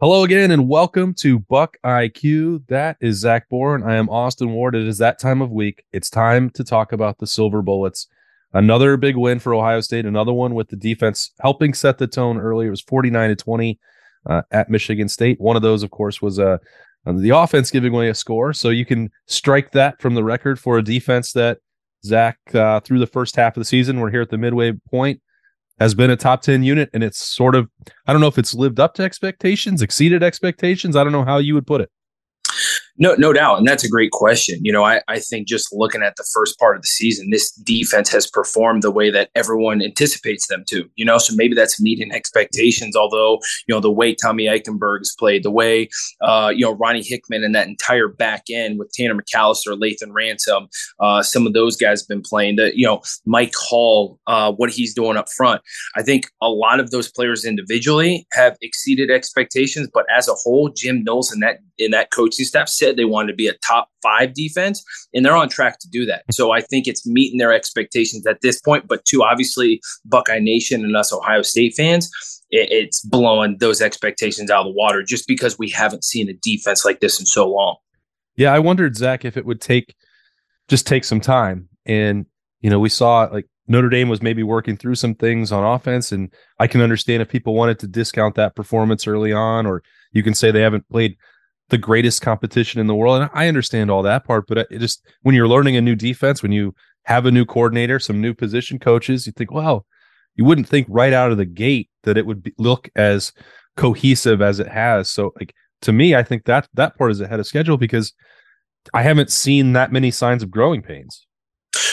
Hello again, and welcome to Buck IQ. That is Zach Boren. I am Austin Ward. It is that time of week. It's time to talk about the Silver Bullets. Another big win for Ohio State. Another one with the defense helping set the tone earlier. It was 49 to 20 uh, at Michigan State. One of those, of course, was uh, the offense giving away a score. So you can strike that from the record for a defense that Zach, uh, through the first half of the season, we're here at the midway point, has been a top 10 unit and it's sort of i don't know if it's lived up to expectations exceeded expectations. I don't know how you would put it no, no doubt. And that's a great question. You know, I, I think just looking at the first part of the season, this defense has performed the way that everyone anticipates them to, you know, so maybe that's meeting expectations. Although, you know, the way Tommy Eichenberg has played, the way, uh, you know, Ronnie Hickman and that entire back end with Tanner McCalister, Lathan Ransom, uh, some of those guys have been playing, that, you know, Mike Hall, uh, what he's doing up front. I think a lot of those players individually have exceeded expectations, but as a whole, Jim Knowles and that, in that coaching staff said said they wanted to be a top five defense, and they're on track to do that. So I think it's meeting their expectations at this point. But to obviously Buckeye Nation and us Ohio State fans, it's blowing those expectations out of the water just because we haven't seen a defense like this in so long. Yeah, I wondered, Zach, if it would take just take some time. And, you know, we saw like Notre Dame was maybe working through some things on offense. And I can understand if people wanted to discount that performance early on, or you can say they haven't played the greatest competition in the world. And I understand all that part, but it just when you're learning a new defense, when you have a new coordinator, some new position coaches, you think, wow, you wouldn't think right out of the gate that it would be, look as cohesive as it has. So, like to me, I think that that part is ahead of schedule because I haven't seen that many signs of growing pains.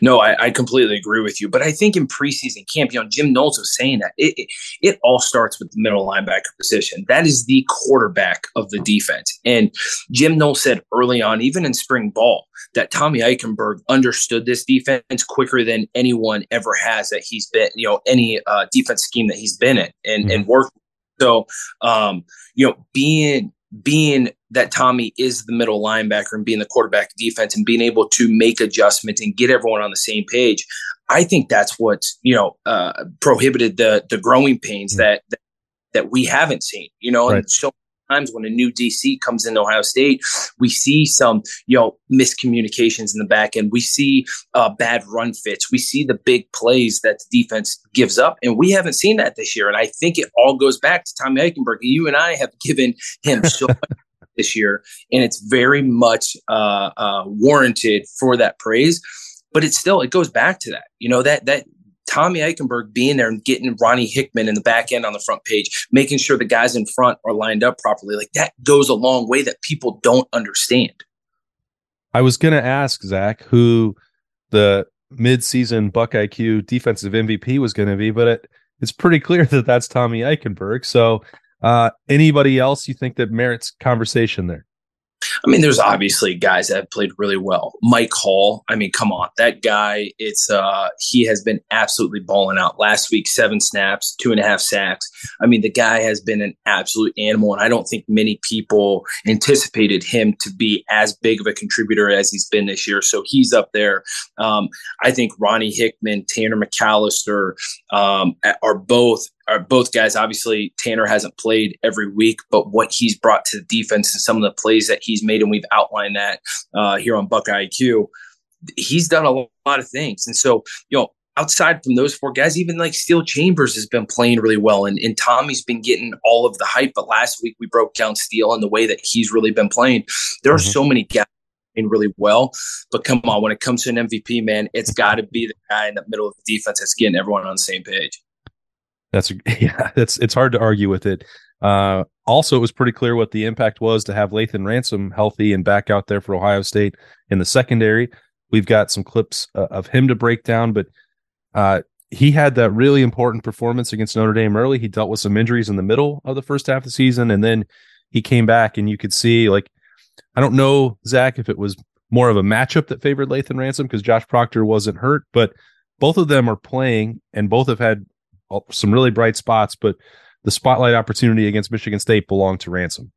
No, I, I, completely agree with you. But I think in preseason camp, you know, Jim Knowles was saying that it, it, it all starts with the middle linebacker position. That is the quarterback of the defense. And Jim Knowles said early on, even in spring ball, that Tommy Eichenberg understood this defense quicker than anyone ever has that he's been, you know, any uh, defense scheme that he's been in and, mm-hmm. and worked. So, um, you know, being being that Tommy is the middle linebacker and being the quarterback defense and being able to make adjustments and get everyone on the same page, I think that's what you know uh, prohibited the the growing pains mm-hmm. that, that, that we haven't seen. You know, right. and so times when a new DC comes in Ohio State, we see some, you know, miscommunications in the back end. We see uh, bad run fits. We see the big plays that the defense gives up, and we haven't seen that this year. And I think it all goes back to Tommy Eichenberg. You and I have given him so much this year, and it's very much uh, uh, warranted for that praise. But it's still it goes back to that. You know that that Tommy Eichenberg being there and getting Ronnie Hickman in the back end on the front page, making sure the guys in front are lined up properly, like that goes a long way that people don't understand. I was going to ask Zach who the midseason Buck IQ defensive MVP was going to be, but it, it's pretty clear that that's Tommy Eichenberg. So, uh, anybody else you think that merits conversation there? I mean, there's obviously guys that have played really well. Mike Hall, I mean, come on, that guy. It's uh, he has been absolutely balling out. Last week, seven snaps, two and a half sacks. I mean, the guy has been an absolute animal, and I don't think many people anticipated him to be as big of a contributor as he's been this year. So he's up there. Um, I think Ronnie Hickman, Tanner McCalister um, are both are both guys. Obviously, Tanner hasn't played every week, but what he's brought to the defense and some of the plays that he's made, and we've outlined that uh, here on Buckeye IQ, he's done a lot of things. And so, you know, outside from those four guys, even like Steele Chambers has been playing really well, and, and Tommy's been getting all of the hype. But last week we broke down Steel and the way that he's really been playing. There are mm-hmm. so many guys really well. But come on, when it comes to an MVP, man, it's got to be the guy in the middle of the defense that's getting everyone on the same page. That's yeah, that's it's hard to argue with it. Uh, also, it was pretty clear what the impact was to have Lathan Ransom healthy and back out there for Ohio State in the secondary. We've got some clips uh, of him to break down, but uh, he had that really important performance against Notre Dame early. He dealt with some injuries in the middle of the first half of the season, and then he came back, and you could see like I don't know Zach if it was more of a matchup that favored Lathan Ransom because Josh Proctor wasn't hurt, but both of them are playing, and both have had some really bright spots, but the spotlight opportunity against Michigan State belonged to Ransom.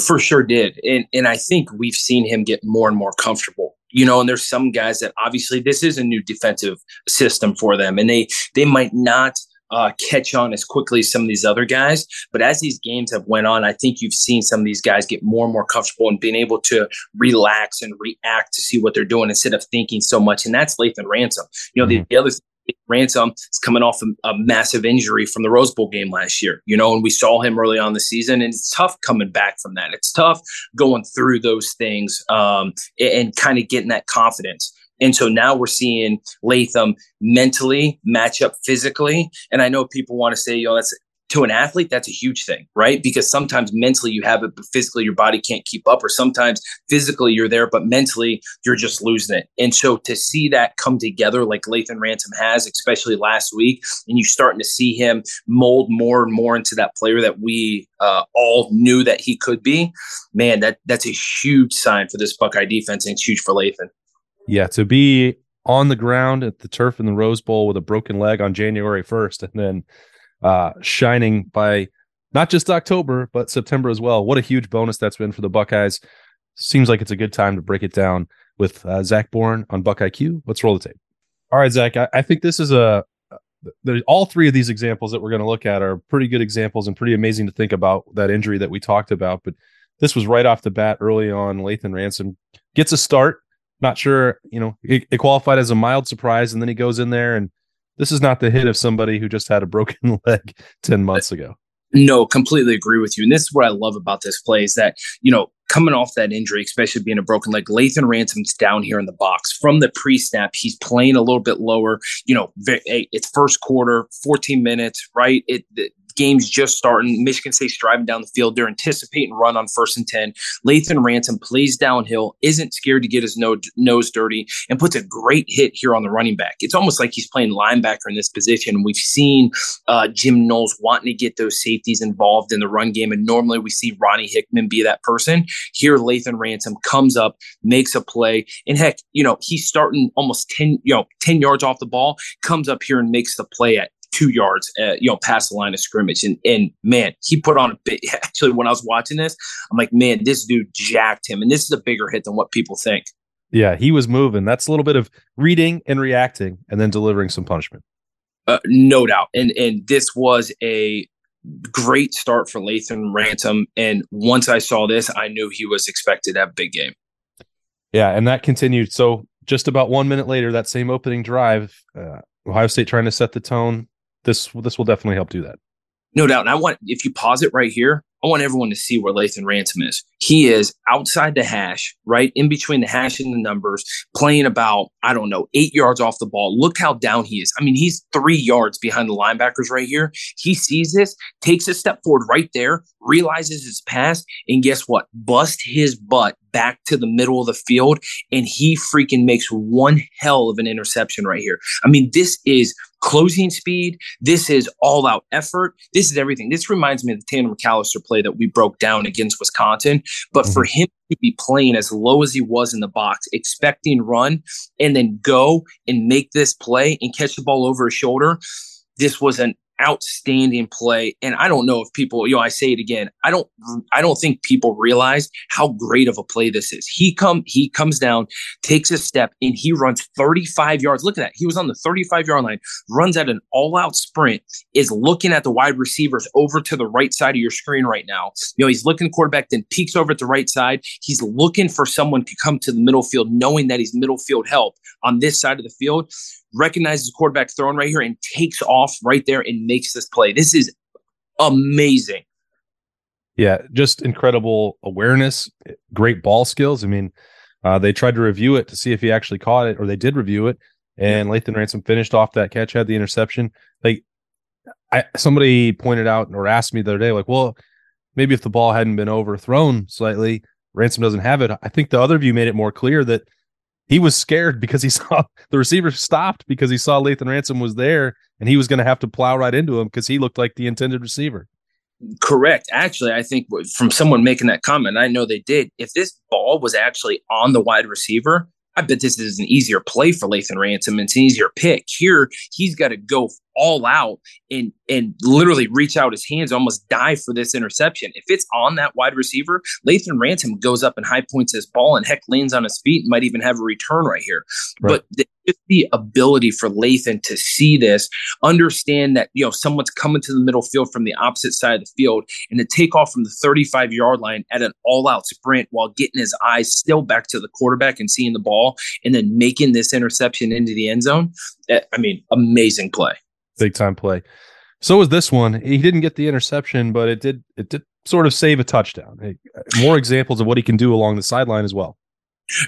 For sure did. And and I think we've seen him get more and more comfortable. You know, and there's some guys that obviously this is a new defensive system for them and they they might not uh, catch on as quickly as some of these other guys. But as these games have went on, I think you've seen some of these guys get more and more comfortable and being able to relax and react to see what they're doing instead of thinking so much. And that's Lathan Ransom. You know, mm-hmm. the, the other Ransom is coming off a, a, massive injury from the Rose Bowl game last year, you know, and we saw him early on the season, and it's tough coming back from that. It's tough going through those things um, and, and kind of getting that confidence. And so now we're seeing Lathan mentally match up physically. And I know people want to say, yo, that's to an athlete, that's a huge thing, right? Because sometimes mentally you have it, but physically your body can't keep up, or sometimes physically you're there, but mentally you're just losing it. And so to see that come together like Lathan Ransom has, especially last week, and you starting to see him mold more and more into that player that we uh, all knew that he could be, man, that that's a huge sign for this Buckeye defense, and it's huge for Lathan. Yeah, to be on the ground at the turf in the Rose Bowl with a broken leg on January 1st and then uh, shining by not just October, but September as well. What a huge bonus that's been for the Buckeyes. Seems like it's a good time to break it down with uh, Zach Boren on Buck IQ. Let's roll the tape. All right, Zach, I, I think this is a There's all three of these examples that we're going to look at are pretty good examples and pretty amazing to think about that injury that we talked about. But this was right off the bat early on. Lathan Ransom gets a start. Not sure, you know, it, it qualified as a mild surprise, and then he goes in there and this is not the hit of somebody who just had a broken leg 10 months ago. No, completely agree with you. And this is what I love about this play is that, you know, coming off that injury, especially being a broken leg, Lathan Ransom's down here in the box. From the pre snap, he's playing a little bit lower. You know, it's first quarter, 14 minutes, right? It, game's just starting. Michigan State's driving down the field. They're anticipating run on first and 10. Lathan Ransom plays downhill, isn't scared to get his nose, nose dirty, and puts a great hit here on the running back. It's almost like he's playing linebacker in this position. We've seen uh, Jim Knowles wanting to get those safeties involved in the run game, and normally we see Ronnie Hickman be that person. Here, Lathan Ransom comes up, makes a play, and heck, you know, he's starting almost 10, you know, 10 yards off the ball, comes up here and makes the play at two yards, uh, you know, past the line of scrimmage. And and man, he put on a bit. Actually, when I was watching this, I'm like, man, this dude jacked him, and this is a bigger hit than what people think. Yeah, he was moving. That's a little bit of reading and reacting, and then delivering some punishment. Uh, no doubt. And and this was a great start for Lathan Ransom. And once I saw this, I knew he was expected to have a big game. Yeah, and that continued. So just about one minute later, that same opening drive, uh, Ohio State trying to set the tone this this will definitely help do that. No doubt. And I want if you pause it right here, I want everyone to see where Lathan Ransom is. He is outside the hash, right in between the hash and the numbers, playing about, I don't know, eight yards off the ball. Look how down he is. I mean, he's three yards behind the linebackers right here. He sees this, takes a step forward right there, realizes his pass, and guess what? Bust his butt back to the middle of the field, and he freaking makes one hell of an interception right here. I mean, this is closing speed. This is all out effort. This is everything. This reminds me of the Tanner McCalister play that we broke down against Wisconsin. But mm-hmm. for him be playing as low as he was in the box, expecting run, and then go and make this play and catch the ball over his shoulder, this was an outstanding play. And I don't know if people, you know, I say it again. I don't, I don't think people realize how great of a play this is. He come, he comes down, takes a step, and he runs 35 yards. Look at that. He was on the 35 yard line, runs at an all out sprint, is looking at the wide receivers over to the right side of your screen right now. You know, he's looking quarterback, then peeks over at the right side. He's looking for someone to come to the middle field, knowing that he's middle field help on this side of the field recognizes the quarterback throwing right here and takes off right there and makes this play. This is amazing. Yeah, just incredible awareness, great ball skills. I mean, uh, they tried to review it to see if he actually caught it, or they did review it, and Lathan Ransom finished off that catch, had the interception. Like, I somebody pointed out or asked me the other day, like, well, maybe if the ball hadn't been overthrown slightly, Ransom doesn't have it. I think the other view made it more clear that he was scared because he saw the receiver stopped because he saw Lathan Ransom was there and he was going to have to plow right into him because he looked like the intended receiver. Correct. Actually, I think from someone making that comment, I know they did. If this ball was actually on the wide receiver, I bet this is an easier play for Lathan Ransom. It's an easier pick. Here, he's got to go all out and and literally reach out his hands, almost dive for this interception. If it's on that wide receiver, Lathan Ransom goes up and high points his ball and heck lands on his feet and might even have a return right here. Right. But the, the ability for Lathan to see this, understand that you know someone's coming to the middle field from the opposite side of the field, and to take off from the 35 yard line at an all out sprint while getting his eyes still back to the quarterback and seeing the ball, and then making this interception into the end zone. I mean, amazing play big time play. So was this one. He didn't get the interception, but it did it did sort of save a touchdown. More examples of what he can do along the sideline as well.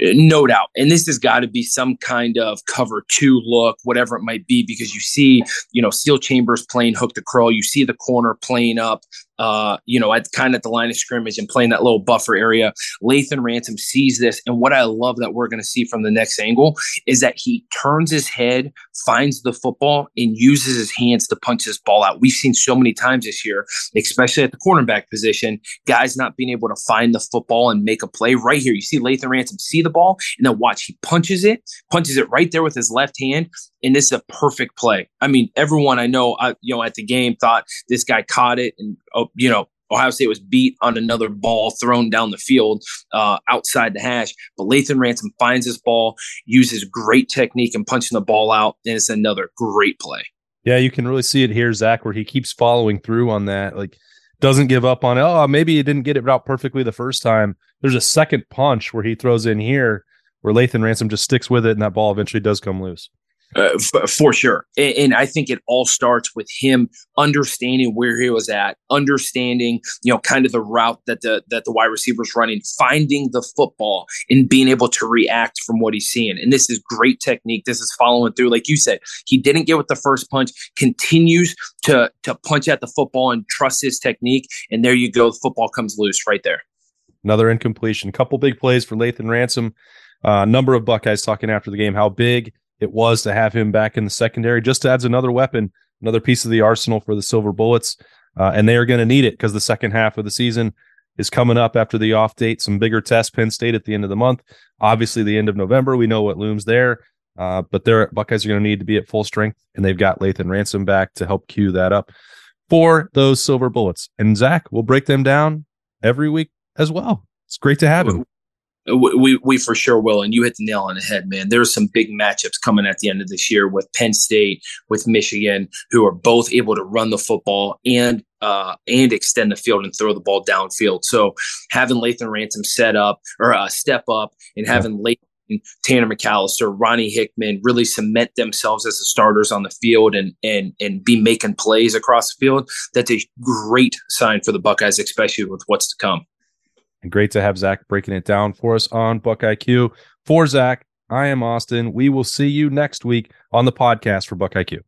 No doubt. And this has got to be some kind of cover two look, whatever it might be, because you see, you know, Steele Chambers playing hook to curl. You see the corner playing up uh, you know, at kind of at the line of scrimmage and playing that little buffer area. Lathan Ransom sees this. And what I love that we're going to see from the next angle is that he turns his head, finds the football, and uses his hands to punch this ball out. We've seen so many times this year, especially at the cornerback position, guys not being able to find the football and make a play. Right here, you see Lathan Ransom see the ball, and then watch, he punches it, punches it right there with his left hand, and this is a perfect play. I mean, everyone I know, uh, you know, at the game thought this guy caught it, and oh, you know, Ohio State was beat on another ball thrown down the field uh, outside the hash. But Lathan Ransom finds his ball, uses great technique and punching the ball out, and it's another great play. Yeah, you can really see it here, Zach, where he keeps following through on that. Like, doesn't give up on it. Oh, maybe he didn't get it out perfectly the first time. There's a second punch where he throws in here, where Lathan Ransom just sticks with it, and that ball eventually does come loose. Uh, f- for sure. And, and, I think it all starts with him understanding where he was at, understanding, you know, kind of the route that the that the wide receiver's running, finding the football and being able to react from what he's seeing. And this is great technique. This is following through. Like you said, he didn't get with the first punch, continues to to punch at the football and trust his technique. And there you go. The football comes loose right there. Another incompletion. Couple big plays for Lathan Ransom. A uh, number of Buckeyes talking after the game how big it was to have him back in the secondary. Just adds another weapon, another piece of the arsenal for the Silver Bullets, uh, and they are going to need it because the second half of the season is coming up after the off date. Some bigger tests, Penn State at the end of the month. Obviously, the end of November, we know what looms there. Uh, but their Buckeyes are going to need to be at full strength, and they've got Lathan Ransom back to help cue that up for those Silver Bullets. And Zach, we'll break them down every week as well. It's great to have him. We, we for sure will. And you hit the nail on the head, man. There's some big matchups coming at the end of this year with Penn State, with Michigan, who are both able to run the football and uh, and extend the field and throw the ball downfield. So having Lathan Ransom set up or uh, step up and having Lathan Tanner McCalister, Ronnie Hickman really cement themselves as the starters on the field and and and be making plays across the field. That's a great sign for the Buckeyes, especially with what's to come. And great to have Zach breaking it down for us on Buck IQ. For Zach, I am Austin. We will see you next week on the podcast for Buck IQ.